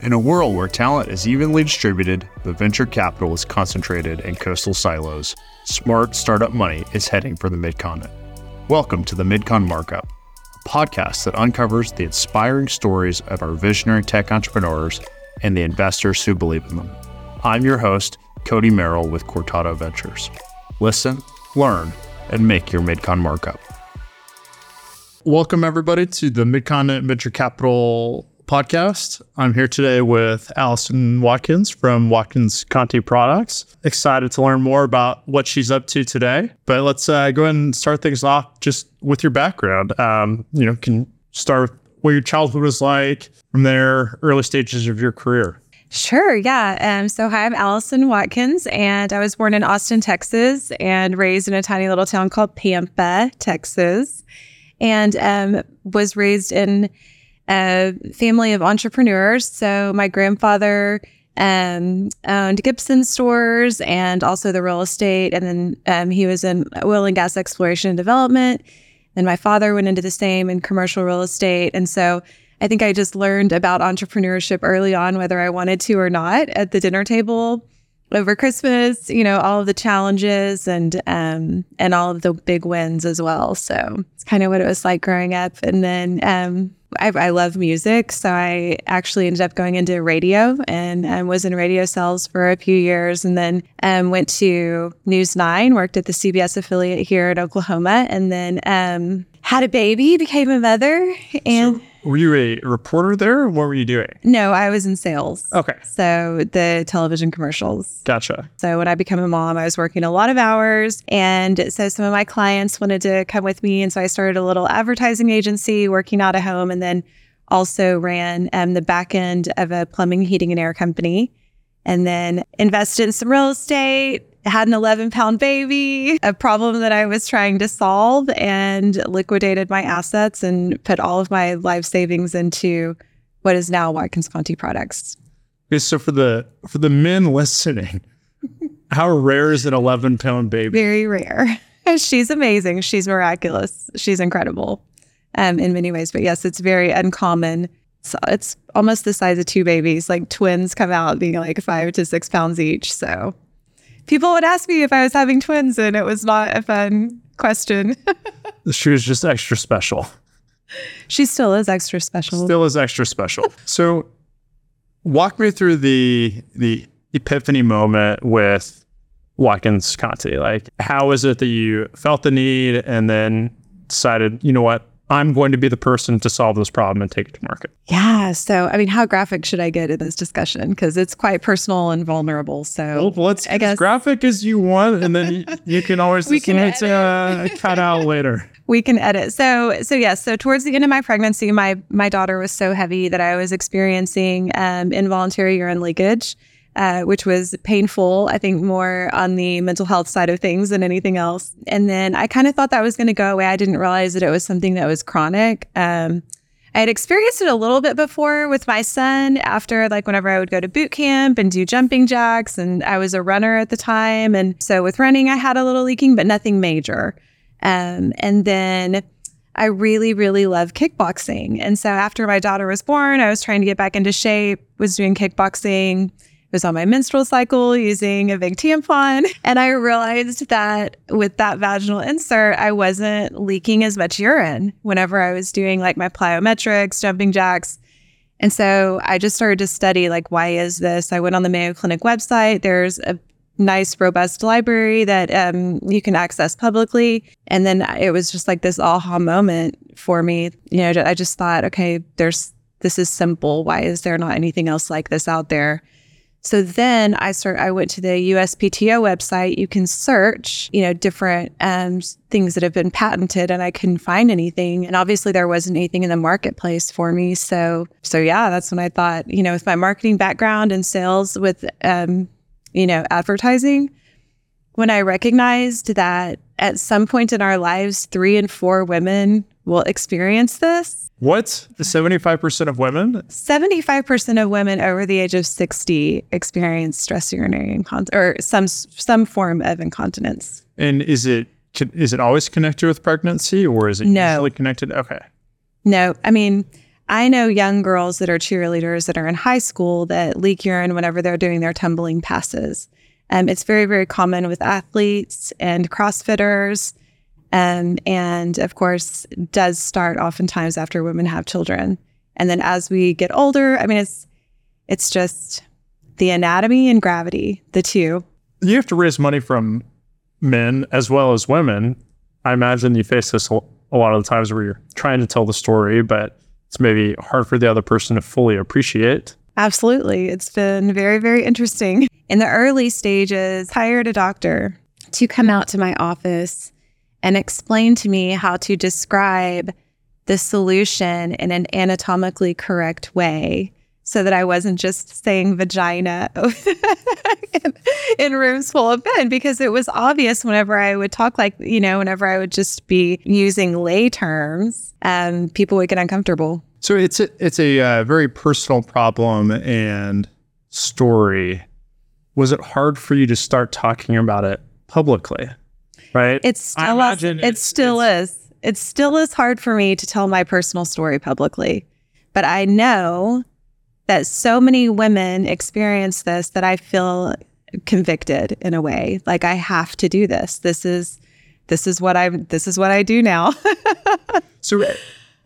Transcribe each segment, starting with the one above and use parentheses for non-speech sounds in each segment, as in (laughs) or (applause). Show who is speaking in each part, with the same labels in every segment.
Speaker 1: In a world where talent is evenly distributed, but venture capital is concentrated in coastal silos, smart startup money is heading for the Midcontinent. Welcome to the Midcon Markup, a podcast that uncovers the inspiring stories of our visionary tech entrepreneurs and the investors who believe in them. I'm your host, Cody Merrill with Cortado Ventures. Listen, learn, and make your Midcon Markup. Welcome, everybody, to the Midcontinent Venture Capital podcast. I'm here today with Allison Watkins from Watkins Conti Products. Excited to learn more about what she's up to today. But let's uh, go ahead and start things off just with your background. Um, you know, can start with what your childhood was like from there, early stages of your career.
Speaker 2: Sure, yeah. Um, so, hi, I'm Allison Watkins, and I was born in Austin, Texas, and raised in a tiny little town called Pampa, Texas, and um, was raised in a family of entrepreneurs. So my grandfather um, owned Gibson stores and also the real estate. And then um, he was in oil and gas exploration and development. And my father went into the same in commercial real estate. And so I think I just learned about entrepreneurship early on, whether I wanted to or not, at the dinner table over Christmas. You know, all of the challenges and um, and all of the big wins as well. So it's kind of what it was like growing up. And then um, I, I, love music, so I actually ended up going into radio and um, was in radio sales for a few years, and then um, went to News Nine, worked at the CBS affiliate here in Oklahoma, and then um, had a baby, became a mother, and.
Speaker 1: So- were you a reporter there? what were you doing?
Speaker 2: No, I was in sales.
Speaker 1: Okay.
Speaker 2: So the television commercials.
Speaker 1: Gotcha.
Speaker 2: So when I became a mom, I was working a lot of hours. And so some of my clients wanted to come with me. And so I started a little advertising agency working out of home and then also ran um, the back end of a plumbing, heating, and air company. And then invested in some real estate, had an 11 pound baby, a problem that I was trying to solve, and liquidated my assets and put all of my life savings into what is now Watkins Conti products.
Speaker 1: Okay, so for the for the men listening, (laughs) how rare is an 11 pound baby?
Speaker 2: Very rare. (laughs) She's amazing. She's miraculous. She's incredible um, in many ways. But yes, it's very uncommon. So it's almost the size of two babies. Like twins come out being like five to six pounds each. So people would ask me if I was having twins, and it was not a fun question. (laughs)
Speaker 1: she was just extra special.
Speaker 2: She still is extra special.
Speaker 1: Still is extra special. (laughs) so, walk me through the the epiphany moment with Watkins Conti. Like, how is it that you felt the need and then decided, you know what, I'm going to be the person to solve this problem and take it to market.
Speaker 2: Yeah. So, I mean, how graphic should I get in this discussion? Because it's quite personal and vulnerable. So,
Speaker 1: well, let's I guess, as graphic as you want, and then (laughs) you, can always we can edit. Uh, cut out later. (laughs)
Speaker 2: We can edit. So, so yes. So, towards the end of my pregnancy, my my daughter was so heavy that I was experiencing um, involuntary urine leakage uh, which was painful, I think more on the mental health side of things than anything else. And then I kind of thought that was going to go away. I didn't realize that it was something that was chronic. Um, I had experienced it a little bit before with my son after, like, whenever I would go to boot camp and do jumping jacks. And I was a runner at the time. And so with running, I had a little leaking, but nothing major. Um, and then I really, really love kickboxing. And so after my daughter was born, I was trying to get back into shape, was doing kickboxing was on my menstrual cycle using a big tampon. (laughs) And I realized that with that vaginal insert, I wasn't leaking as much urine whenever I was doing like my plyometrics, jumping jacks. And so I just started to study like, why is this? I went on the Mayo Clinic website. There's a nice, robust library that um, you can access publicly. And then it was just like this aha moment for me. You know, I just thought, okay, there's this is simple. Why is there not anything else like this out there? So then I start. I went to the USPTO website. You can search, you know, different um, things that have been patented, and I couldn't find anything. And obviously, there wasn't anything in the marketplace for me. So, so yeah, that's when I thought, you know, with my marketing background and sales, with um, you know, advertising, when I recognized that at some point in our lives, three and four women will experience this
Speaker 1: what? 75% of women?
Speaker 2: 75% of women over the age of 60 experience stress urinary incontinence or some some form of incontinence.
Speaker 1: And is it is it always connected with pregnancy or is it
Speaker 2: no.
Speaker 1: usually connected? Okay.
Speaker 2: No. I mean, I know young girls that are cheerleaders that are in high school that leak urine whenever they're doing their tumbling passes. Um, it's very, very common with athletes and CrossFitters. Um, and of course, does start oftentimes after women have children. And then as we get older, I mean, it's it's just the anatomy and gravity, the two.
Speaker 1: You have to raise money from men as well as women. I imagine you face this a lot of the times where you're trying to tell the story, but it's maybe hard for the other person to fully appreciate.
Speaker 2: Absolutely. It's been very, very interesting. In the early stages, hired a doctor to come out to my office and explain to me how to describe the solution in an anatomically correct way so that I wasn't just saying vagina in, (laughs) in, rooms full of men because it was obvious whenever I would talk like, you know, whenever I would just be using lay terms, um, people would get uncomfortable.
Speaker 1: So it's a, it's a uh, very personal problem and story. Was it hard for you to start talking about it publicly? Right?
Speaker 2: It's still is, it it's, still it's, is. It still is hard for me to tell my personal story publicly. But I know that so many women experience this that I feel convicted in a way. Like I have to do this. This is this is what I this is what I do now. (laughs)
Speaker 1: so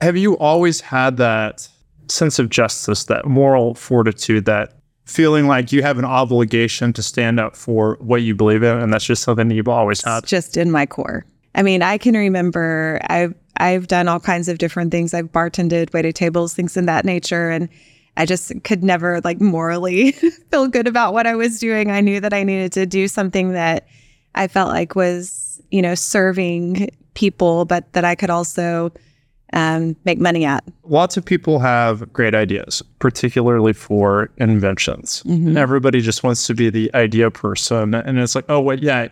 Speaker 1: have you always had that sense of justice, that moral fortitude, that feeling like you have an obligation to stand up for what you believe in, and that's just something that you've always had?
Speaker 2: It's just in my core. I mean, I can remember I've I've done all kinds of different things. I've bartended, waited tables, things in that nature, and I just could never like morally (laughs) feel good about what I was doing. I knew that I needed to do something that I felt like was, you know, serving people, but that I could also um, make money at.
Speaker 1: Lots of people have great ideas, particularly for inventions. Mm-hmm. Everybody just wants to be the idea person. And it's like, oh, wait, yeah,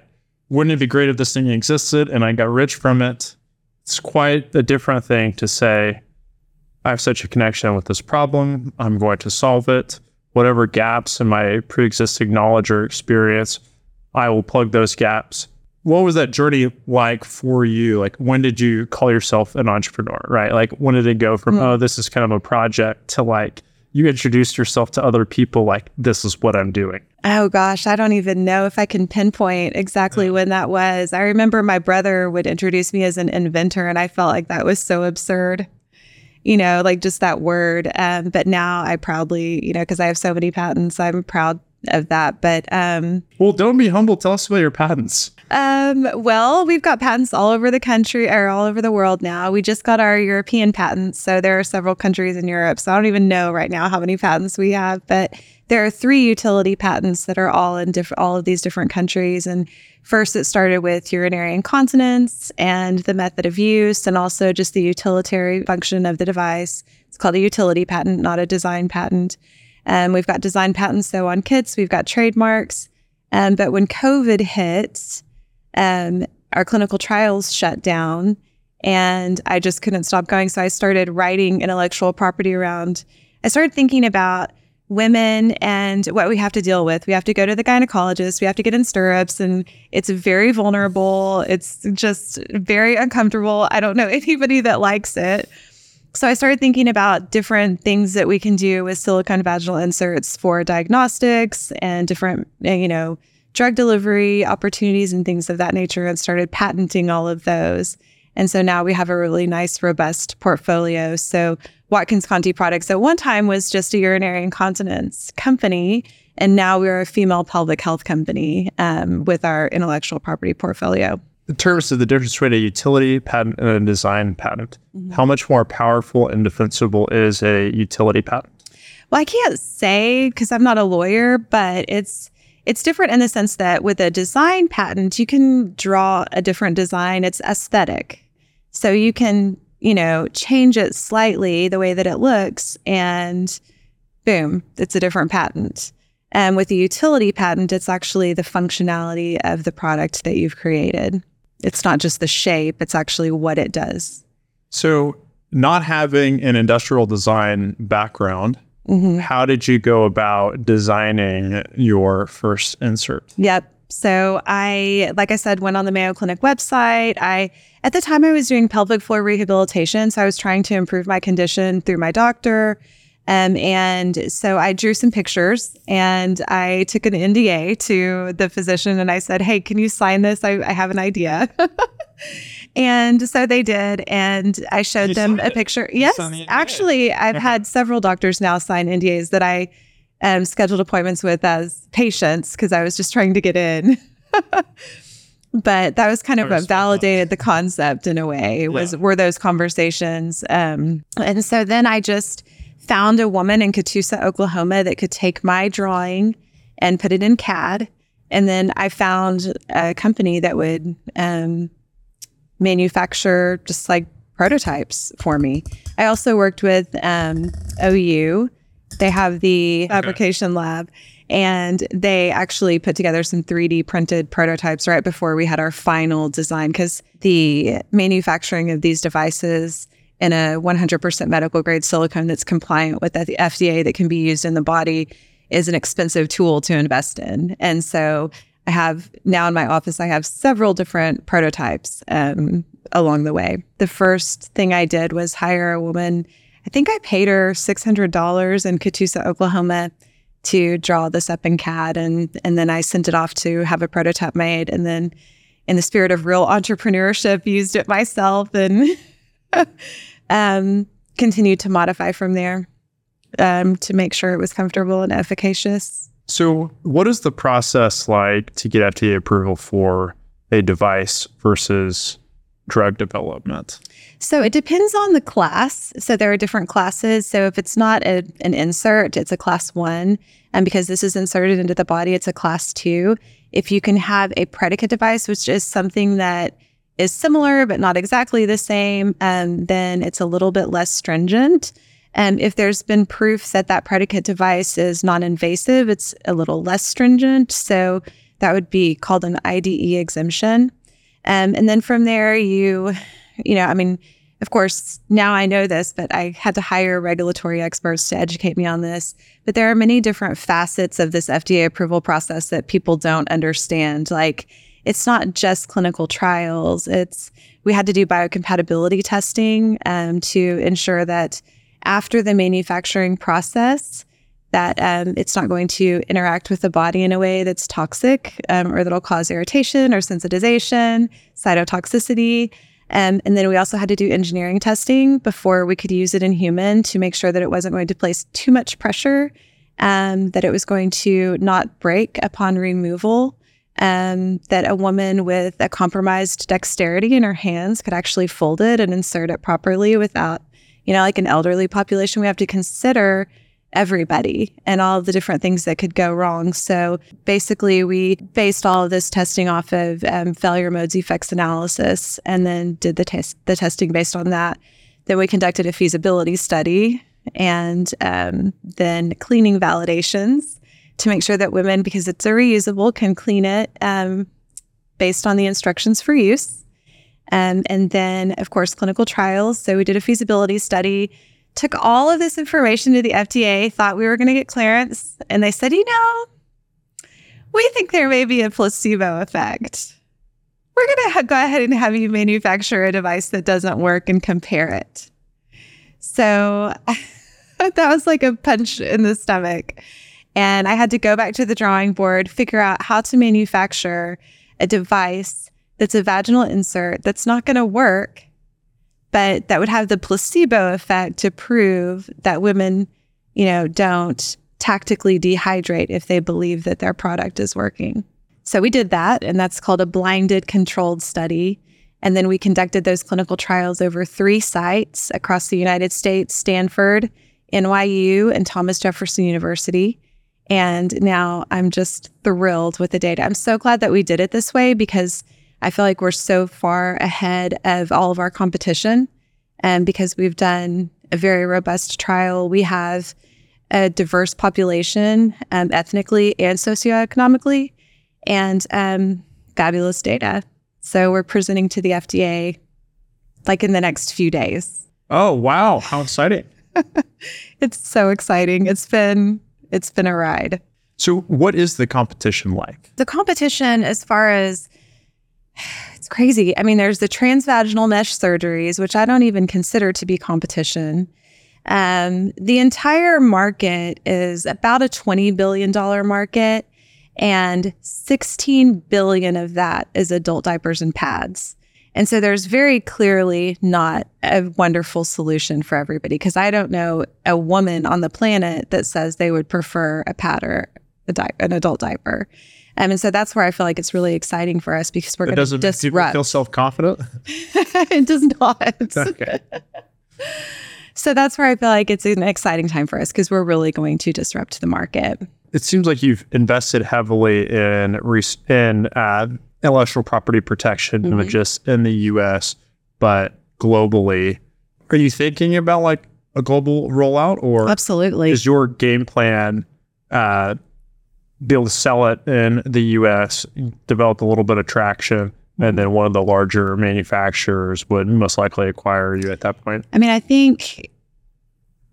Speaker 1: wouldn't it be great if this thing existed and I got rich from it? It's quite a different thing to say, I have such a connection with this problem. I'm going to solve it. Whatever gaps in my pre existing knowledge or experience, I will plug those gaps what was that journey like for you? Like, when did you call yourself an entrepreneur, right? Like, when did it go from, mm. oh, this is kind of a project to like, you introduced yourself to other people, like, this is what I'm doing?
Speaker 2: Oh, gosh, I don't even know if I can pinpoint exactly yeah. when that was. I remember my brother would introduce me as an inventor, and I felt like that was so absurd. You know, like just that word. Um, but now I proudly, you know, because I have so many patents, I'm proud of that. But um,
Speaker 1: well, don't be humble. Tell us about your patents.
Speaker 2: Um, well, we've got patents all over the country or all over the world now. We just got our European patents. So there are several countries in Europe. So I don't even know right now how many patents we have, but there are three utility patents that are all in different all of these different countries. And first it started with urinary incontinence and the method of use and also just the utilitarian function of the device. It's called a utility patent, not a design patent. And um, we've got design patents though, on kits, we've got trademarks. Um, but when COVID hit, um, our clinical trials shut down and I just couldn't stop going. So I started writing intellectual property around, I started thinking about women and what we have to deal with. We have to go to the gynecologist, we have to get in stirrups, and it's very vulnerable. It's just very uncomfortable. I don't know (laughs) anybody that likes it. So I started thinking about different things that we can do with silicone vaginal inserts for diagnostics and different, you know, drug delivery opportunities and things of that nature and started patenting all of those. And so now we have a really nice, robust portfolio. So Watkins Conti Products at one time was just a urinary incontinence company. And now we're a female pelvic health company um, with our intellectual property portfolio.
Speaker 1: In terms of the difference between a utility patent and a design patent, mm-hmm. how much more powerful and defensible is a utility patent?
Speaker 2: Well, I can't say because I'm not a lawyer, but it's it's different in the sense that with a design patent, you can draw a different design. It's aesthetic. So you can, you know, change it slightly the way that it looks and boom, it's a different patent. And with a utility patent, it's actually the functionality of the product that you've created. It's not just the shape, it's actually what it does.
Speaker 1: So, not having an industrial design background, Mm-hmm. How did you go about designing your first insert?
Speaker 2: Yep. So I, like I said, went on the Mayo Clinic website. I at the time I was doing pelvic floor rehabilitation. So I was trying to improve my condition through my doctor. Um, and so I drew some pictures and I took an NDA to the physician and I said, Hey, can you sign this? I, I have an idea. (laughs) and so they did. And I showed
Speaker 1: You
Speaker 2: them a
Speaker 1: it.
Speaker 2: picture. Yes,
Speaker 1: signed the NDA.
Speaker 2: actually, I've had several doctors now sign NDAs that I um, scheduled appointments with as patients because I was just trying to get in. (laughs) but that was kind of what validated the concept in a way was
Speaker 1: Yeah.
Speaker 2: were those conversations um, and so then i just found a woman in Catoosa, oklahoma that could take my drawing and put it in cad and then i found a company that would um, manufacture just like prototypes for me. I also worked with um, ou they have the fabrication lab and they actually put together some 3D printed prototypes right before we had our final design because the manufacturing of these devices in a 100% medical grade silicone that's compliant with the FDA that can be used in the body is an expensive tool to invest in. And so I have now in my office, I have several different prototypes um, along the way. The first thing I did was hire a woman. I think I paid her $600 in Catoosa, Oklahoma to draw this up in CAD and and then I sent it off to have a prototype made and then in the spirit of real entrepreneurship used it myself and (laughs) um, continued to modify from there um, to make sure it was comfortable and efficacious.
Speaker 1: So, what is the process like to get FDA approval for a device versus drug development?
Speaker 2: So it depends on the class. So there are different classes. So if it's not a, an insert, it's a class one. And because this is inserted into the body, it's a class two. If you can have a predicate device, which is something that is similar but not exactly the same, um, then it's a little bit less stringent. And if there's been proof that that predicate device is non-invasive, it's a little less stringent. So that would be called an IDE exemption. Um, and then from there, you, you know, I mean, of course, now I know this, but I had to hire regulatory experts to educate me on this. But there are many different facets of this FDA approval process that people don't understand. Like, it's not just clinical trials. It's we had to do biocompatibility testing um, to ensure that after the manufacturing process, that um, it's not going to interact with the body in a way that's toxic um, or that'll cause irritation or sensitization, cytotoxicity. Um, and then we also had to do engineering testing before we could use it in human to make sure that it wasn't going to place too much pressure, um, that it was going to not break upon removal, um, that a woman with a compromised dexterity in her hands could actually fold it and insert it properly without, you know, like an elderly population. We have to consider everybody and all the different things that could go wrong. So basically, we based all of this testing off of um, failure modes effects analysis, and then did the test the testing based on that. Then we conducted a feasibility study, and um, then cleaning validations to make sure that women, because it's a reusable, can clean it um, based on the instructions for use. Um, and then, of course, clinical trials. So we did a feasibility study took all of this information to the FDA, thought we were going to get clearance, and they said, you know, we think there may be a placebo effect. We're going to ha- go ahead and have you manufacture a device that doesn't work and compare it. So (laughs) that was like a punch in the stomach. And I had to go back to the drawing board, figure out how to manufacture a device that's a vaginal insert that's not going to work but that would have the placebo effect to prove that women, you know, don't tactically dehydrate if they believe that their product is working. So we did that, and that's called a blinded controlled study. And then we conducted those clinical trials over three sites across the United States Stanford, NYU, and Thomas Jefferson University. And now I'm just thrilled with the data. I'm so glad that we did it this way because I feel like we're so far ahead of all of our competition. And because we've done a very robust trial, we have a diverse population um, ethnically and socioeconomically, and um, fabulous data. So we're presenting to the FDA like in the next few days.
Speaker 1: Oh, wow. How exciting. (laughs)
Speaker 2: It's so exciting. It's been it's been a ride.
Speaker 1: So, what is the competition like?
Speaker 2: The competition as far as it's crazy. I mean, there's the transvaginal mesh surgeries, which I don't even consider to be competition. Um, the entire market is about a $20 billion market, and 16 billion of that is adult diapers and pads. And so there's very clearly not a wonderful solution for everybody because I don't know a woman on the planet that says they would prefer a pad or a di- an adult diaper. Um, and so that's where I feel like it's really exciting for us because we're going to
Speaker 1: Doesn't people feel self confident? (laughs)
Speaker 2: it does not.
Speaker 1: okay. (laughs)
Speaker 2: So that's where I feel like it's an exciting time for us because we're really going to disrupt the market.
Speaker 1: It seems like you've invested heavily in res- in uh, intellectual property protection, not just in the U.S. but globally. Are you thinking about like a global rollout, or
Speaker 2: Absolutely.
Speaker 1: is your game plan uh, be able to sell it in the U.S., develop a little bit of traction, and then one of the larger manufacturers would most likely acquire you at that point?
Speaker 2: I mean, I think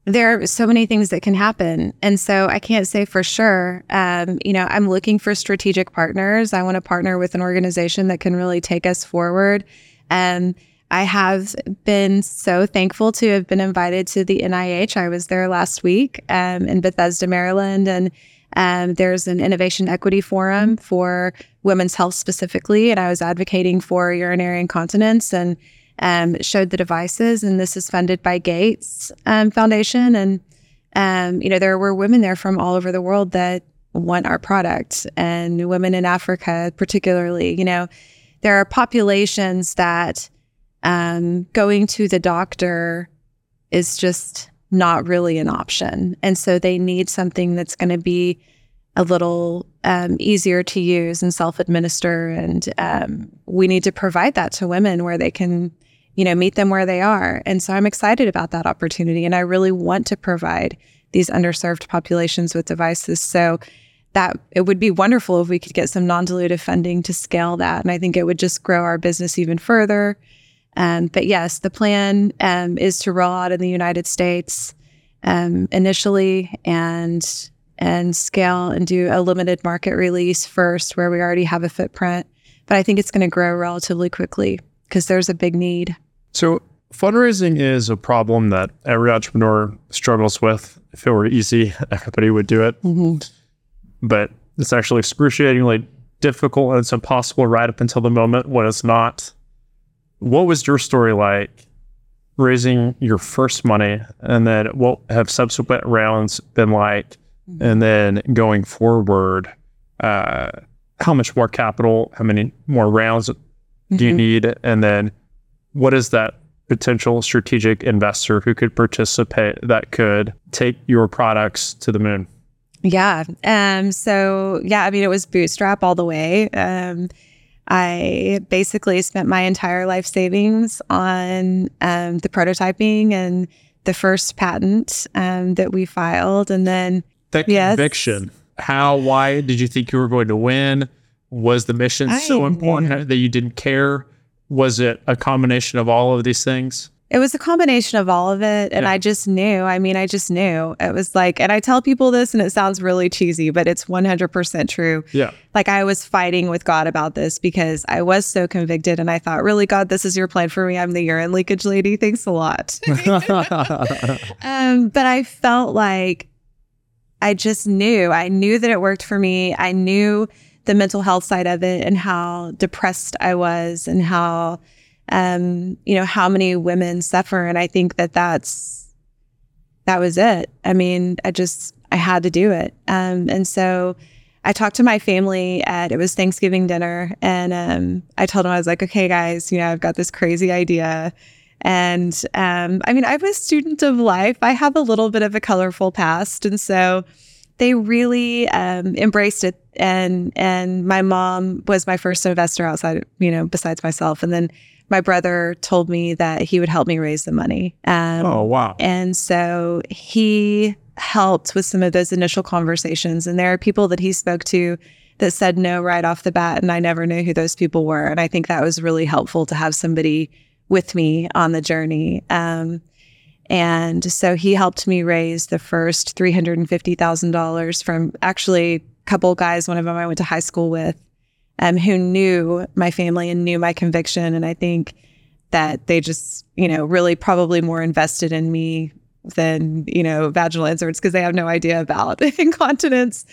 Speaker 2: there are so many things that can happen. And so I can't say for sure. Um, you know, I'm looking for strategic partners. I want to partner with an organization that can really take us forward. Um, I have been so thankful to have been invited to the NIH. I was there last week um, in Bethesda, Maryland, and um, there's an innovation equity forum for women's health specifically, and I was advocating for urinary incontinence and um, showed the devices. And this is funded by Gates um, Foundation, and um, you know there were women there from all over the world that want our product, and women in Africa particularly. You know, there are populations that um, going to the doctor is just not really an option. And so they need something that's going to be a little um, easier to use and self administer. And um, we need to provide that to women where they can, you know, meet them where they are. And so I'm excited about that opportunity. And I really want to provide these underserved populations with devices. So that it would be wonderful if we could get some non dilutive funding to scale that. And I think it would just grow our business even further. Um, but yes, the plan um, is to roll out in the United States um, initially and and scale and do a limited market release first, where we already have a footprint. But I think it's going to grow relatively quickly because there's a big need.
Speaker 1: So fundraising is a problem that every entrepreneur struggles with. If it were easy, (laughs) everybody would do it. But it's actually excruciatingly difficult and it's impossible right up until the moment when it's not. What was your story like raising your first money and then what have subsequent rounds been like? And then going forward, uh, how much more capital, how many more rounds do you need? And then what is that potential strategic investor who could participate that could take your products to the moon?
Speaker 2: Yeah. Um. So yeah, I mean, it was bootstrap all the way. Um, I basically spent my entire life savings on um, the prototyping and the first patent um, that we filed, and then
Speaker 1: That
Speaker 2: Yes.
Speaker 1: conviction. How, why did you think you were going to win? Was the mission so
Speaker 2: I-
Speaker 1: important that you didn't care? Was it a combination of all of these things?
Speaker 2: It was a combination of all of it. And
Speaker 1: Yeah.
Speaker 2: I just knew. I mean, I just knew. It was like, and I tell people this and it sounds really cheesy, but it's 100% true.
Speaker 1: Yeah.
Speaker 2: Like I was fighting with God about this because I was so convicted. And I thought, really, God, this is your plan for me. I'm the urine leakage lady. Thanks a lot. (laughs) (laughs) um, but I felt like I just knew. I knew that it worked for me. I knew the mental health side of it and how depressed I was and how um, you know, how many women suffer. And I think that that's, that was it. I mean, I just, I had to do it. Um, and so I talked to my family at, it was Thanksgiving dinner. And um, I told them, I was like, okay, guys, you know, I've got this crazy idea. And um, I mean, I'm a student of life. I have a little bit of a colorful past. And so they really um, embraced it. And, and my mom was my first investor outside, you know, besides myself. And then my brother told me that he would help me raise the money. Um,
Speaker 1: oh, wow.
Speaker 2: and so he helped with some of those initial conversations. And there are people that he spoke to that said no right off the bat. And I never knew who those people were. And I think that was really helpful to have somebody with me on the journey. Um, and so he helped me raise the first $350,000 from actually a couple guys, one of them I went to high school with. um, who knew my family and knew my conviction. And I think that they just, you know, really probably more invested in me than, you know, vaginal inserts because they have no idea about (laughs) incontinence.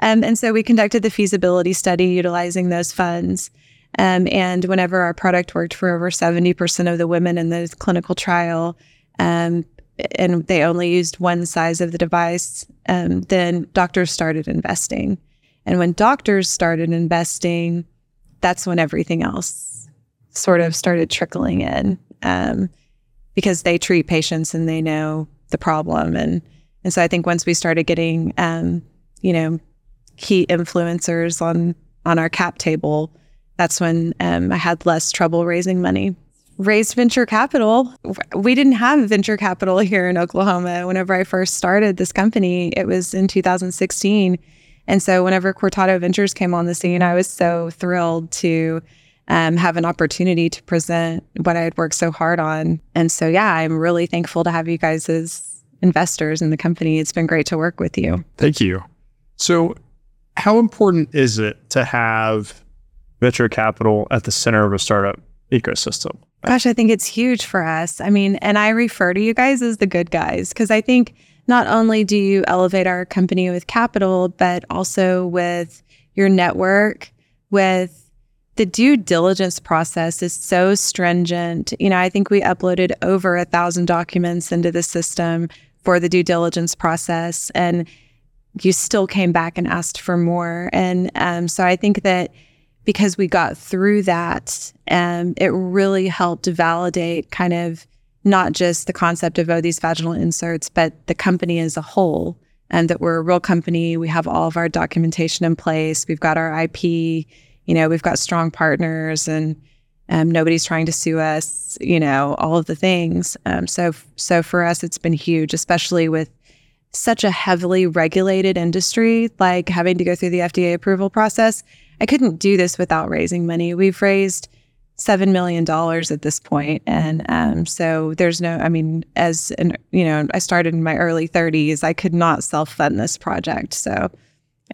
Speaker 2: Um, and so we conducted the feasibility study utilizing those funds. Um, and whenever our product worked for over 70% of the women in the clinical trial, um, and they only used one size of the device, um, then doctors started investing. And when doctors started investing, that's when everything else sort of started trickling in um, because they treat patients and they know the problem. And, and so I think once we started getting, um, you know, key influencers on, on our cap table, that's when um, I had less trouble raising money. Raised venture capital. We didn't have venture capital here in Oklahoma. Whenever I first started this company, it was in 2016 and so whenever Cortado Ventures came on the scene, I was so thrilled to um, have an opportunity to present what I had worked so hard on. And so, yeah, I'm really thankful to have you guys as investors in the company. It's been great to work with you.
Speaker 1: Thank you. So, how important is it to have venture capital at the center of a startup ecosystem?
Speaker 2: Gosh, I think it's huge for us. I mean, and I refer to you guys as the good guys because I think not only do you elevate our company with capital, but also with your network, with the due diligence process is so stringent. You know, I think we uploaded over a thousand documents into the system for the due diligence process, and you still came back and asked for more. And um, so I think that because we got through that, um, it really helped validate kind of not just the concept of oh these vaginal inserts, but the company as a whole, and that we're a real company. We have all of our documentation in place. We've got our IP. You know, we've got strong partners, and um, nobody's trying to sue us. You know, all of the things. Um, so, so for us, it's been huge, especially with such a heavily regulated industry, like having to go through the FDA approval process. I couldn't do this without raising money. We've raised seven million dollars at this point, and um, so there's no. I mean, as an you know, I started in my early 30s. I could not self fund this project, so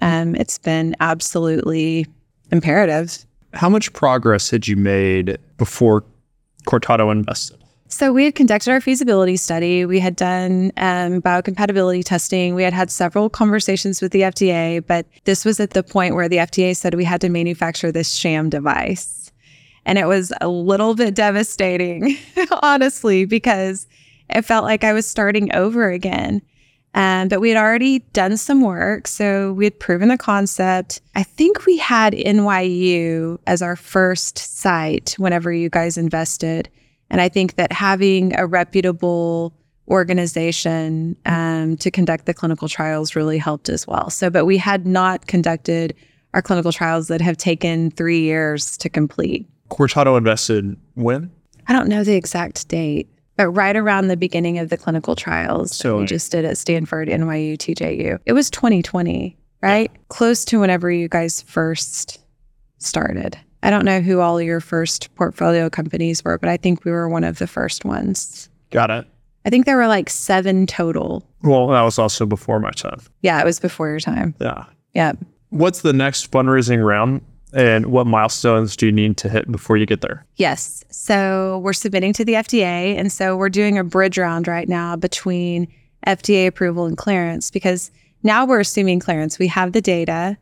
Speaker 2: um, it's been absolutely imperative.
Speaker 1: How much progress had you made before Cortado invested?
Speaker 2: So we had conducted our feasibility study. We had done um, biocompatibility testing. We had had several conversations with the FDA, but this was at the point where the FDA said we had to manufacture this sham device. And it was a little bit devastating, (laughs) honestly, because it felt like I was starting over again. Um, but we had already done some work. So we had proven the concept. I think we had NYU as our first site whenever you guys invested. And I think that having a reputable organization um, to conduct the clinical trials really helped as well. So, but we had not conducted our clinical trials that have taken three years to complete.
Speaker 1: Cortado invested when?
Speaker 2: I don't know the exact date, but right around the beginning of the clinical trials so we just did at Stanford, NYU, TJU. It was 2020, right? Yeah. Close to whenever you guys first started. I don't know who all your first portfolio companies were, but I think we were one of the first ones.
Speaker 1: Got it.
Speaker 2: I think there were like seven total.
Speaker 1: Well, that was also before my time.
Speaker 2: Yeah, it was before your time.
Speaker 1: Yeah.
Speaker 2: Yeah.
Speaker 1: What's the next fundraising round? And what milestones do you need to hit before you get there?
Speaker 2: Yes. So we're submitting to the FDA. And so we're doing a bridge round right now between FDA approval and clearance because now we're assuming clearance. We have the data,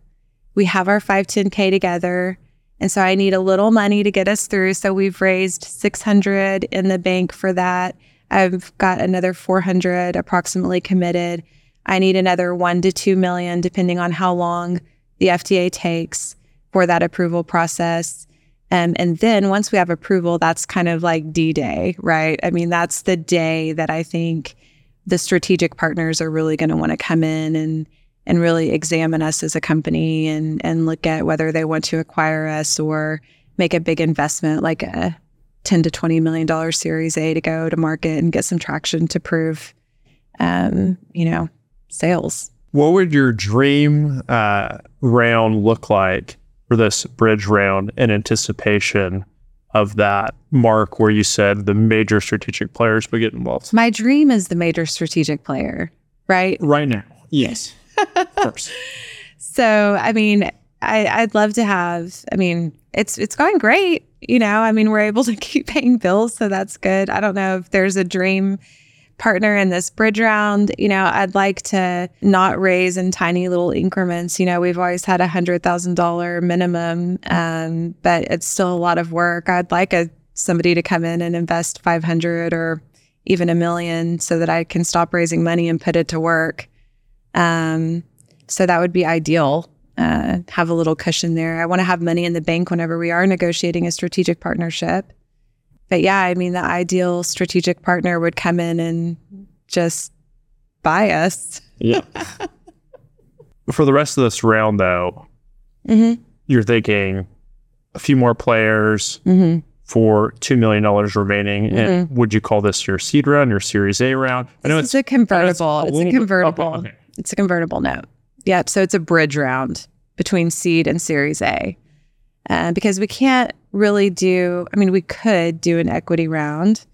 Speaker 2: we have our 510K together. And so I need a little money to get us through. So we've raised 600 in the bank for that. I've got another 400 approximately committed. I need another 1 to 2 million depending on how long the FDA takes for that approval process. Um, and then once we have approval, that's kind of like D Day, right? I mean, that's the day that I think the strategic partners are really going to want to come in and and really examine us as a company and and look at whether they want to acquire us or make a big investment like a 10 to 20 million dollar series A to go to market and get some traction to prove um, you know, sales.
Speaker 1: What would your dream uh, round look like for this bridge round in anticipation of that mark where you said the major strategic players would get involved?
Speaker 2: My dream is the major strategic player, right?
Speaker 1: Right now. Yes. (laughs)
Speaker 2: So, I mean, I, I'd love to have. I mean, it's it's going great. You know, I mean, we're able to (laughs) keep paying bills, so that's good. I don't know if there's a dream partner in this bridge round. You know, I'd like to not raise in tiny little increments. You know, we've always had a hundred thousand dollar minimum, um, but it's still a lot of work. I'd like a somebody to come in and invest five hundred or even a million so that I can stop raising money and put it to work. Um, so that would be ideal. Uh, have a little cushion there. I want to have money in the bank whenever we are negotiating a strategic partnership. But yeah, I mean, the ideal strategic partner would come in and just buy us.
Speaker 1: Yeah. (laughs) For the rest of this round, though,
Speaker 2: Mm-hmm.
Speaker 1: you're thinking a few more players
Speaker 2: Mm-hmm.
Speaker 1: for $2 million remaining. And would you call this your seed round, your Series A round? I know
Speaker 2: It's
Speaker 1: it's
Speaker 2: a convertible. It's a
Speaker 1: little bit-
Speaker 2: convertible.
Speaker 1: oh, okay.
Speaker 2: It's a convertible note. Yep. So it's a bridge round between seed and Series A. Uh, because we can't really do, I mean, we could do an equity round,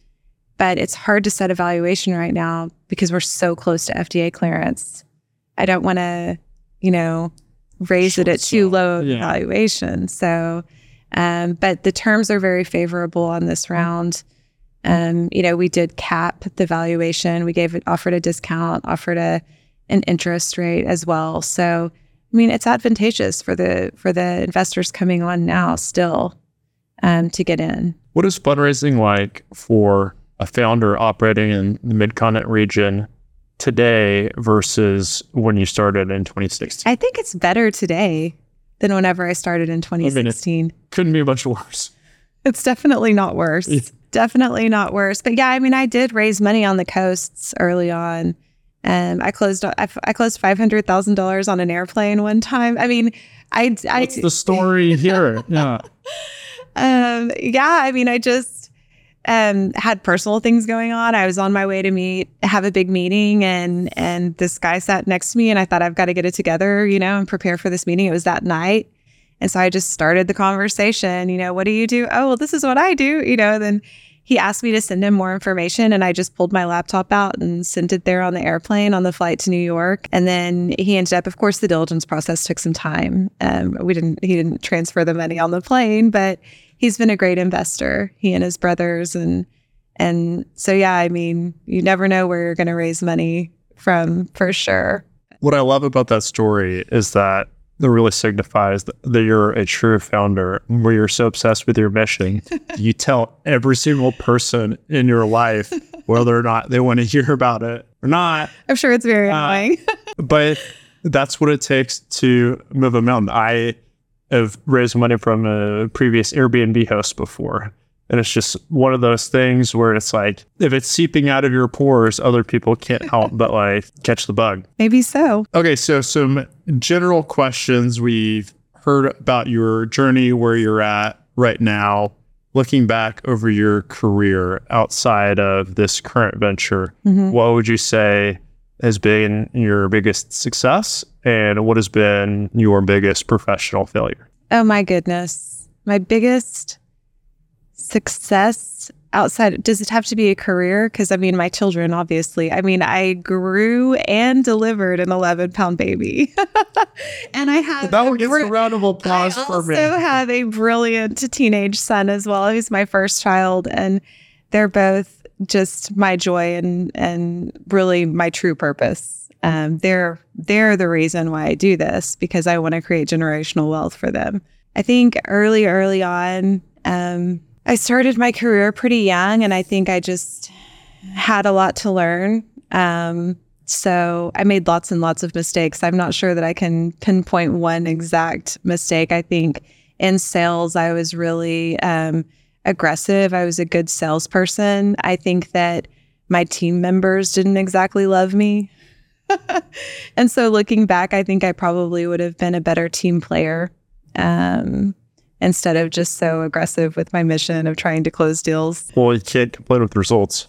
Speaker 2: but it's hard to set a valuation right now because we're so close to FDA clearance. I don't want to, you know, raise it at too low
Speaker 1: Yeah.
Speaker 2: valuation. So, um, but the terms are very favorable on this round. Um, you know, we did cap the valuation. We gave it offered a discount, offered a an interest rate as well. So, I mean, it's advantageous for the for the investors coming on now still um, to get in.
Speaker 1: What is fundraising like for a founder operating in the mid continent region today versus when you started in 2016?
Speaker 2: I think it's better today than whenever I started in 2016.
Speaker 1: Couldn't be a much worse.
Speaker 2: It's definitely not worse.
Speaker 1: Yeah.
Speaker 2: Definitely not worse. But yeah, I mean, I did raise money on the coasts early on. Um, I closed. I, I closed five hundred thousand dollars on an airplane one time. I mean, I, I
Speaker 1: What's the story here? (laughs) Yeah.
Speaker 2: um, yeah, I mean, I just um, had personal things going on. I was on my way to meet, have a big meeting, and and this guy sat next to me, and I thought I've got to get it together, you know, and prepare for this meeting. It was that night, and so I just started the conversation. You know, what do you do? Oh, well, this is what I do. You know, then he asked me to send him more information, and I just pulled my laptop out and sent it there on the airplane on the flight to New York. And then he ended up, of course, the diligence process took some time. Um, we didn't, he didn't transfer the money on the plane, but he's been a great investor. He and his brothers, and and so yeah, I mean, you never know where you're going to raise money from for sure.
Speaker 1: What I love about that story is that it really signifies that, that you're a true founder where you're so obsessed with your mission. (laughs) you tell every single person in your life whether or not they want to hear about it or not.
Speaker 2: I'm sure it's very
Speaker 1: Uh,
Speaker 2: annoying. (laughs)
Speaker 1: But that's what it takes to move a mountain. I have raised money from a previous Airbnb host before. And it's just one of those things where it's like, if it's seeping out of your pores, other people can't help (laughs) but like catch the bug.
Speaker 2: Maybe so.
Speaker 1: Okay, so some general questions. We've heard about your journey, where you're at right now. Looking back over your career outside of this current venture,
Speaker 2: Mhm.
Speaker 1: what would you say has been your biggest success and what has been your biggest professional failure?
Speaker 2: Oh my goodness. My biggest success outside does it have to be a career because i mean my children obviously i mean i grew and delivered an 11 pound baby (laughs) and i have
Speaker 1: That
Speaker 2: we're-
Speaker 1: a round of
Speaker 2: I
Speaker 1: applause for
Speaker 2: also
Speaker 1: me.
Speaker 2: have a brilliant teenage son as well. He's my first child, and they're both just my joy and and really my true purpose. Um, they're they're the reason why I do this because I want to create generational wealth for them. I think early early on, um, I started my career pretty young, and I think I just had a lot to learn. Um, so I made lots and lots of mistakes. I'm not sure that I can pinpoint one exact mistake. I think in sales, I was really um, aggressive. I was a good salesperson. I think that my team members didn't exactly love me. (laughs) and so looking back, I think I probably would have been a better team player um, instead of just so aggressive with my mission of trying to close deals.
Speaker 1: Well, you can't complain with results.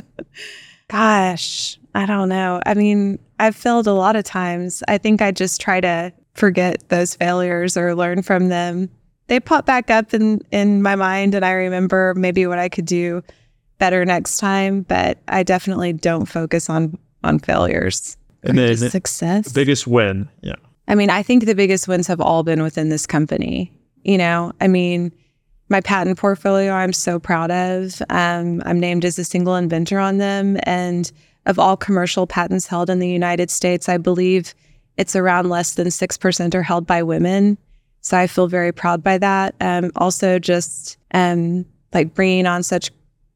Speaker 1: (laughs)
Speaker 2: Gosh, I don't know. I mean, I've failed a lot of times. I think I just try to forget those failures or learn from them. They pop back up in in my mind and I remember maybe what I could do better next time, but I definitely don't focus on on failures.
Speaker 1: And then
Speaker 2: success.
Speaker 1: biggest win. Yeah.
Speaker 2: I mean, I think the biggest wins have all been within this company. You know, I mean, my patent portfolio, I'm so proud of. Um, I'm named as a single inventor on them. And of all commercial patents held in the United States, I believe it's around less than 6% are held by women. So I feel very proud by that. Um, also, just um, like bringing on such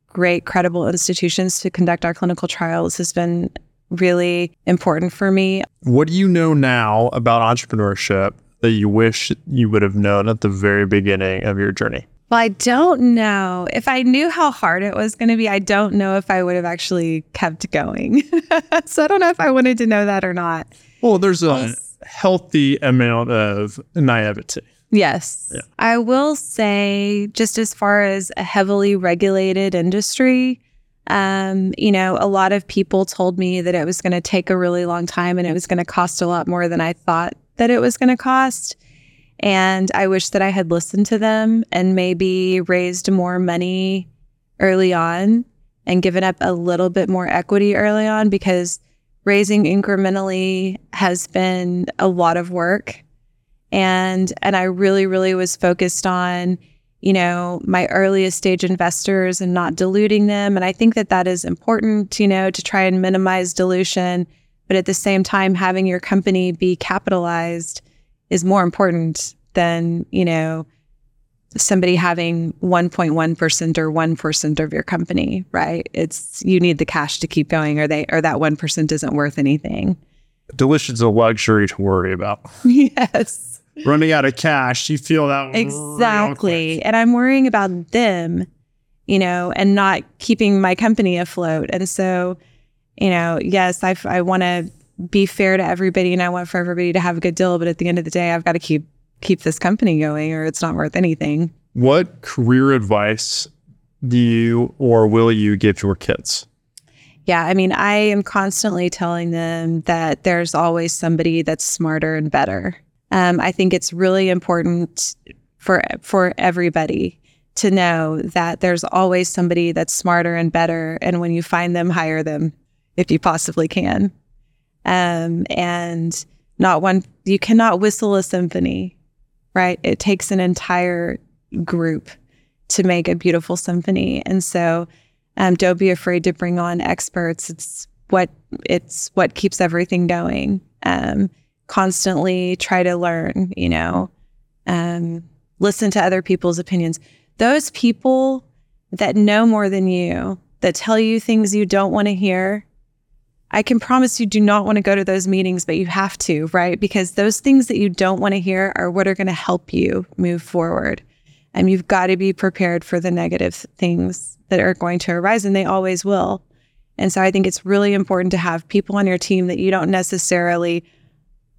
Speaker 2: great, credible institutions to conduct our clinical trials has been really important for me.
Speaker 1: What do you know now about entrepreneurship that you wish you would have known at the very beginning of your journey?
Speaker 2: Well, I don't know. If I knew how hard it was going to be, I don't know if I would have actually kept going. (laughs) so I don't know if I wanted to know that or not.
Speaker 1: Well, there's a healthy amount of naivety.
Speaker 2: Yes. Yeah. I will say, just as far as a heavily regulated industry, um, you know, a lot of people told me that it was going to take a really long time and it was going to cost a lot more than I thought that it was going to cost. And I wish that I had listened to them and maybe raised more money early on and given up a little bit more equity early on because raising incrementally has been a lot of work. And and I really, really was focused on you know, my earliest stage investors and not diluting them. And I think that that is important, you know, to try and minimize dilution. But at the same time, having your company be capitalized is more important than, you know, somebody having 1.1% or 1% of your company, right? It's you need the cash to keep going or they or that 1% isn't worth anything.
Speaker 1: Dilution's a luxury to worry about. (laughs)
Speaker 2: yes
Speaker 1: running out of cash. You feel that
Speaker 2: exactly, and I'm worrying about them, you know, and not keeping my company afloat. And so, you know, yes, I I want to be fair to everybody, and I want for everybody to have a good deal. But at the end of the day, I've got to keep keep this company going, or it's not worth anything.
Speaker 1: What career advice do you or will you give your kids?
Speaker 2: Yeah, I mean, I am constantly telling them that there's always somebody that's smarter and better. Um, I think it's really important for for everybody to know that there's always somebody that's smarter and better, and when you find them, hire them if you possibly can. Um, and not one, you cannot whistle a symphony, right? It takes an entire group to make a beautiful symphony, and so um, don't be afraid to bring on experts. It's what it's what keeps everything going. Um, constantly try to learn, you know, um, listen to other people's opinions. Those people that know more than you, that tell you things you don't want to hear, I can promise you do not want to go to those meetings, but you have to, right? Because those things that you don't want to hear are what are going to help you move forward. And you've got to be prepared for the negative things that are going to arise, and they always will. And so I think it's really important to have people on your team that you don't necessarily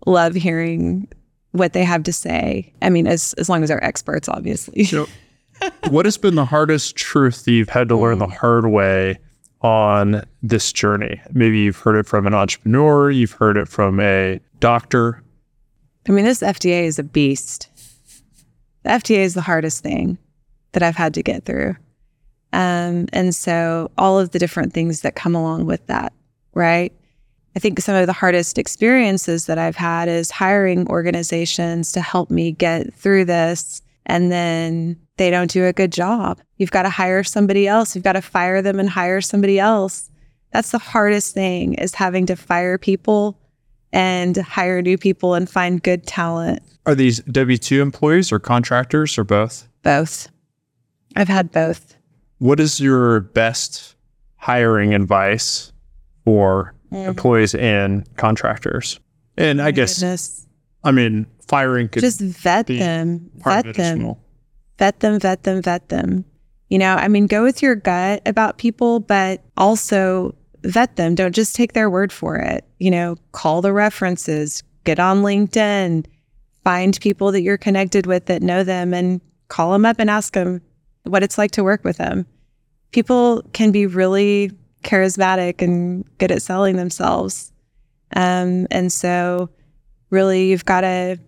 Speaker 2: love hearing what they have to say. I mean, as as long as they're experts, obviously. So,
Speaker 1: what has been the hardest truth that you've had to learn the mm. hard way on this journey? Maybe you've heard it from an entrepreneur, you've heard it from a doctor.
Speaker 2: I mean, this FDA is a beast. The FDA is the hardest thing that I've had to get through. Um, and so all of the different things that come along with that, right? I think some of the hardest experiences that I've had is hiring organizations to help me get through this. And then they don't do a good job. You've got to hire somebody else. You've got to fire them and hire somebody else. That's the hardest thing is having to fire people and hire new people and find good talent.
Speaker 1: Are these W 2 employees or contractors or both?
Speaker 2: Both. I've had both.
Speaker 1: What is your best hiring advice for mm. employees and contractors. And I guess, goodness. I mean, firing could
Speaker 2: just vet them, vet them, vet them, vet them, vet them. You know, I mean, go with your gut about people, but also vet them. Don't just take their word for it. You know, call the references, get on LinkedIn, find people that you're connected with that know them and call them up and ask them what it's like to work with them. People can be really charismatic and good at selling themselves. Um, and so, really, you've got to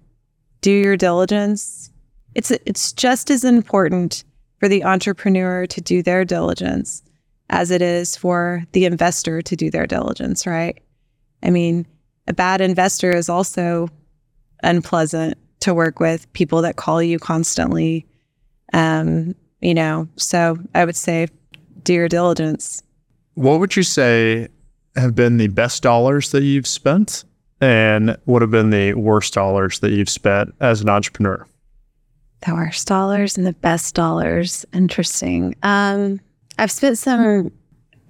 Speaker 2: do your diligence. It's it's just as important for the entrepreneur to do their diligence as it is for the investor to do their diligence, right? I mean, a bad investor is also unpleasant to work with, people that call you constantly. Um, you know, so I would say do your diligence.
Speaker 1: What would you say have been the best dollars that you've spent and what have been the worst dollars that you've spent as an entrepreneur?
Speaker 2: The worst dollars and the best dollars. Interesting. Um, I've spent some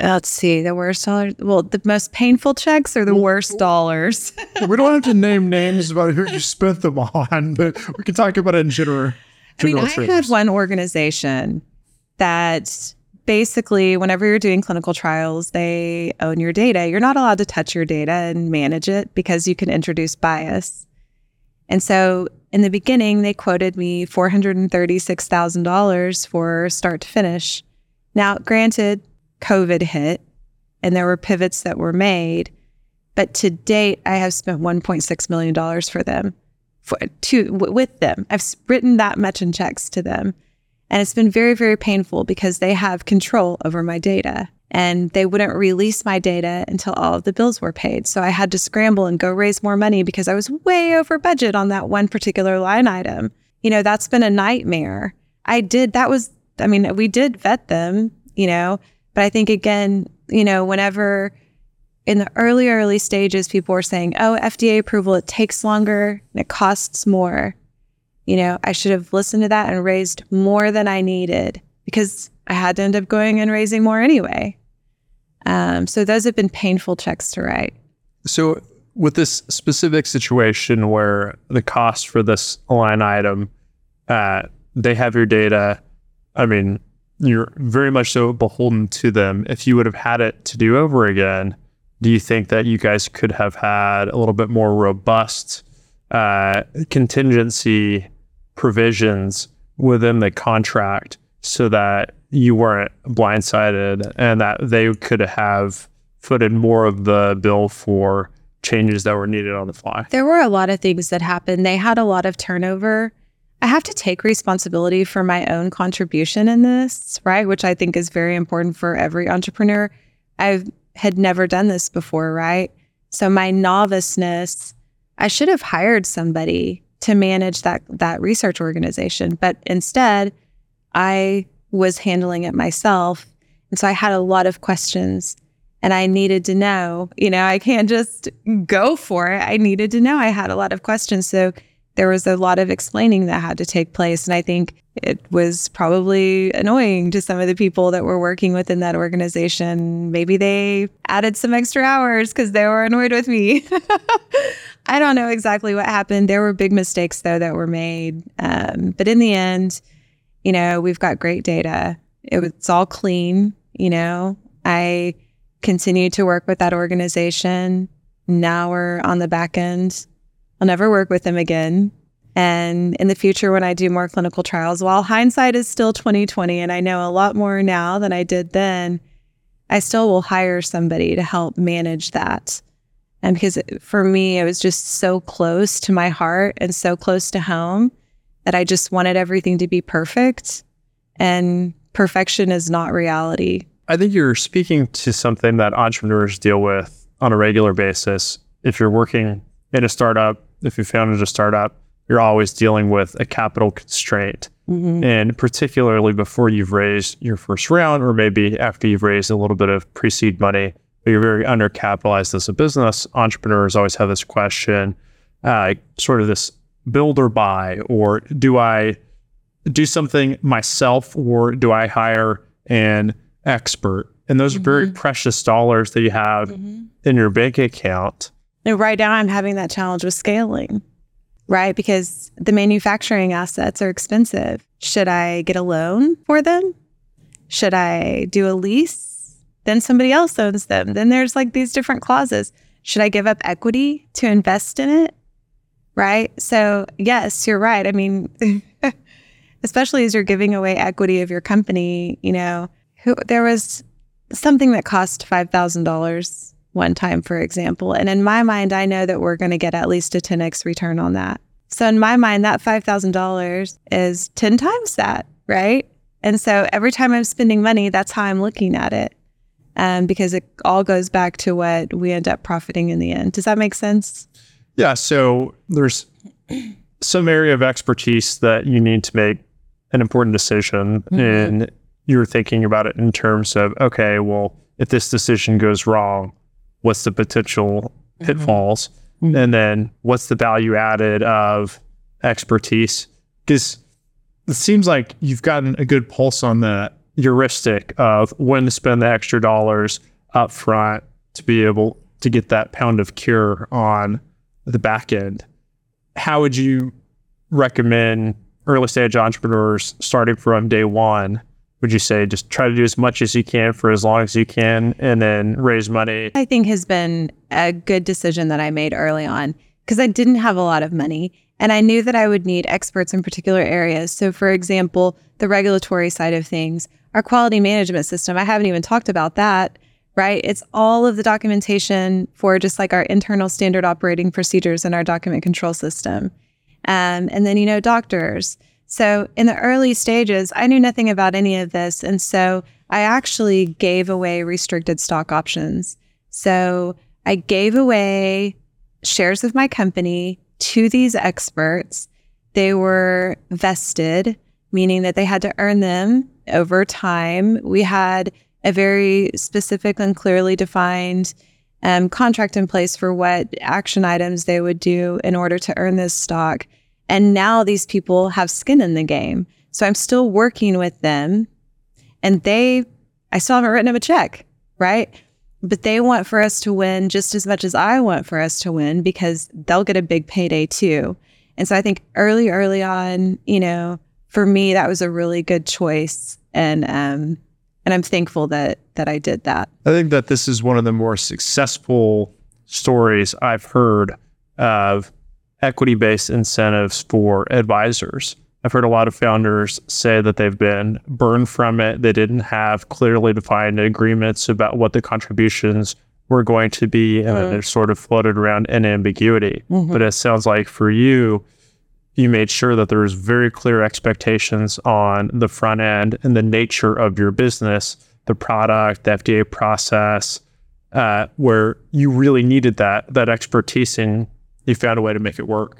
Speaker 2: Let's see, the worst dollars. Well, the most painful checks are the worst dollars. (laughs)
Speaker 1: we don't have to name names about who you spent them on, but we can talk about it in general.
Speaker 2: I mean, I had one organization that basically, whenever you're doing clinical trials, they own your data. You're not allowed to touch your data and manage it because you can introduce bias. And so in the beginning, they quoted me $436,000 for start to finish. Now, granted, COVID hit and there were pivots that were made. But to date, I have spent $1.6 million for them, for, to, w- with them. I've written that much in checks to them. And it's been very, very painful because they have control over my data and they wouldn't release my data until all of the bills were paid. So I had to scramble and go raise more money because I was way over budget on that one particular line item. You know, that's been a nightmare. I did, that was, I mean, we did vet them, you know, but I think again, you know, whenever in the early, early stages, people were saying, oh, FDA approval, it takes longer and it costs more. You know, I should have listened to that and raised more than I needed because I had to end up going and raising more anyway. Um, so those have been painful checks to write.
Speaker 1: So, with this specific situation where the cost for this line item, uh, they have your data. I mean, you're very much so beholden to them. If you would have had it to do over again, do you think that you guys could have had a little bit more robust uh, contingency provisions within the contract so that you weren't blindsided and that they could have footed more of the bill for changes that were needed on the fly?
Speaker 2: There were a lot of things that happened. They had a lot of turnover I have to take responsibility for my own contribution in this, right? Which I think is very important for every entrepreneur. I had never done this before, right? So my noviceness, I should have hired somebody to manage that that research organization, but instead, I was handling it myself. And so I had a lot of questions and I needed to know, you know, I can't just go for it. I needed to know I had a lot of questions. So there was a lot of explaining that had to take place. And I think it was probably annoying to some of the people that were working within that organization. Maybe they added some extra hours because they were annoyed with me. (laughs) I don't know exactly what happened. There were big mistakes, though, that were made. Um, but in the end, you know, we've got great data. It was, all clean. You know, I continued to work with that organization. Now we're on the back end I'll never work with them again. And in the future, when I do more clinical trials, while hindsight is still 2020, and I know a lot more now than I did then, I still will hire somebody to help manage that. And because for me, it was just so close to my heart and so close to home that I just wanted everything to be perfect. And perfection is not reality.
Speaker 1: I think you're speaking to something that entrepreneurs deal with on a regular basis. If you're working in a startup, if you founded a startup, you're always dealing with a capital constraint. Mm-hmm. And particularly before you've raised your first round, or maybe after you've raised a little bit of pre seed money, but you're very undercapitalized as a business, entrepreneurs always have this question uh, sort of this build or buy, or do I do something myself, or do I hire an expert? And those mm-hmm. are very mm-hmm. precious dollars that you have mm-hmm. in your bank account.
Speaker 2: And right now, I'm having that challenge with scaling, right? Because the manufacturing assets are expensive. Should I get a loan for them? Should I do a lease? Then somebody else owns them. Then there's like these different clauses. Should I give up equity to invest in it? Right. So, yes, you're right. I mean, (laughs) especially as you're giving away equity of your company, you know, who, there was something that cost $5,000 one time, for example. And in my mind, I know that we're going to get at least a 10x return on that. So in my mind, that $5,000 is 10 times that, right? And so every time I'm spending money, that's how I'm looking at it. Um, because it all goes back to what we end up profiting in the end. Does that make sense?
Speaker 1: Yeah. So there's some area of expertise that you need to make an important decision
Speaker 2: Mhm.
Speaker 1: and you're thinking about it in terms of okay well if this decision goes wrong what's the potential pitfalls
Speaker 2: Mhm.
Speaker 1: and then what's the value added of expertise because it seems like you've gotten a good pulse on the heuristic of when to spend the extra dollars up front to be able to get that pound of cure on the back end how would you recommend early stage entrepreneurs starting from day one? Would you say just try to do as much as you can for as long as you can and then raise money?
Speaker 2: I think has been a good decision that I made early on because I didn't have a lot of money and I knew that I would need experts in particular areas. So, for example, the regulatory side of things, our quality management system, I haven't even talked about that, right? It's all of the documentation for just like our internal standard operating procedures in our document control system. Um, and then, you know, doctors. So, in the early stages, I knew nothing about any of this. And so, I actually gave away restricted stock options. So, I gave away shares of my company to these experts. They were vested, meaning that they had to earn them over time. We had a very specific and clearly defined um, contract in place for what action items they would do in order to earn this stock. And now these people have skin in the game. So I'm still working with them and they, I still haven't written them a check, right? But they want for us to win just as much as I want for us to win because they'll get a big payday too. And so I think early, early on, you know, for me, that was a really good choice. And, um, and I'm thankful that that I did that.
Speaker 1: I think that this is one of the more successful stories I've heard of equity based incentives for advisors. I've heard a lot of founders say that they've been burned from it. They didn't have clearly defined agreements about what the contributions were going to be, and
Speaker 2: Mm.
Speaker 1: it sort of floated around in ambiguity.
Speaker 2: Mhm.
Speaker 1: But it sounds like for you, you made sure that there was very clear expectations on the front end and the nature of your business, the product, the FDA process, uh, where you really needed that that expertise, and you found a way to make it work.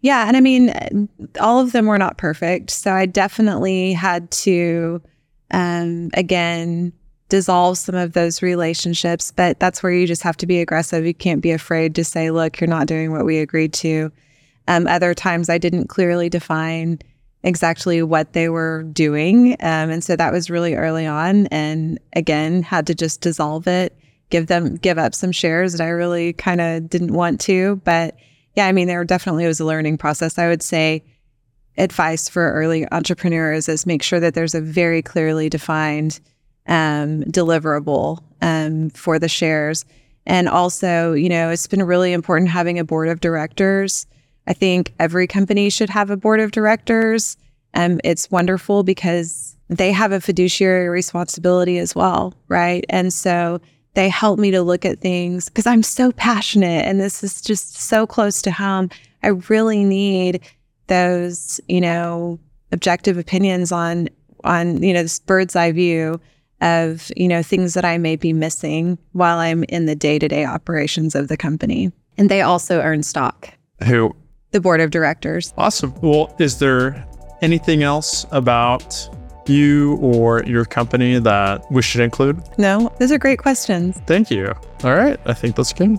Speaker 2: Yeah, and I mean, all of them were not perfect, so I definitely had to, um, again, dissolve some of those relationships. But that's where you just have to be aggressive. You can't be afraid to say, "Look, you're not doing what we agreed to." Um, other times, I didn't clearly define exactly what they were doing, um, and so that was really early on. And again, had to just dissolve it, give them, give up some shares that I really kind of didn't want to, but yeah, I mean, there definitely was a learning process. I would say advice for early entrepreneurs is make sure that there's a very clearly defined um, deliverable um, for the shares. And also, you know, it's been really important having a board of directors. I think every company should have a board of directors. Um, it's wonderful because they have a fiduciary responsibility as well, right? And so they help me to look at things because I'm so passionate and this is just so close to home. I really need those, you know, objective opinions on on, you know, this bird's eye view of, you know, things that I may be missing while I'm in the day-to-day operations of the company. And they also earn stock,
Speaker 1: Who
Speaker 2: the board of directors.
Speaker 1: awesome. Well, is there anything else about you or your company that we should include?
Speaker 2: No, those are great questions.
Speaker 1: Thank you. All right, I think that's good.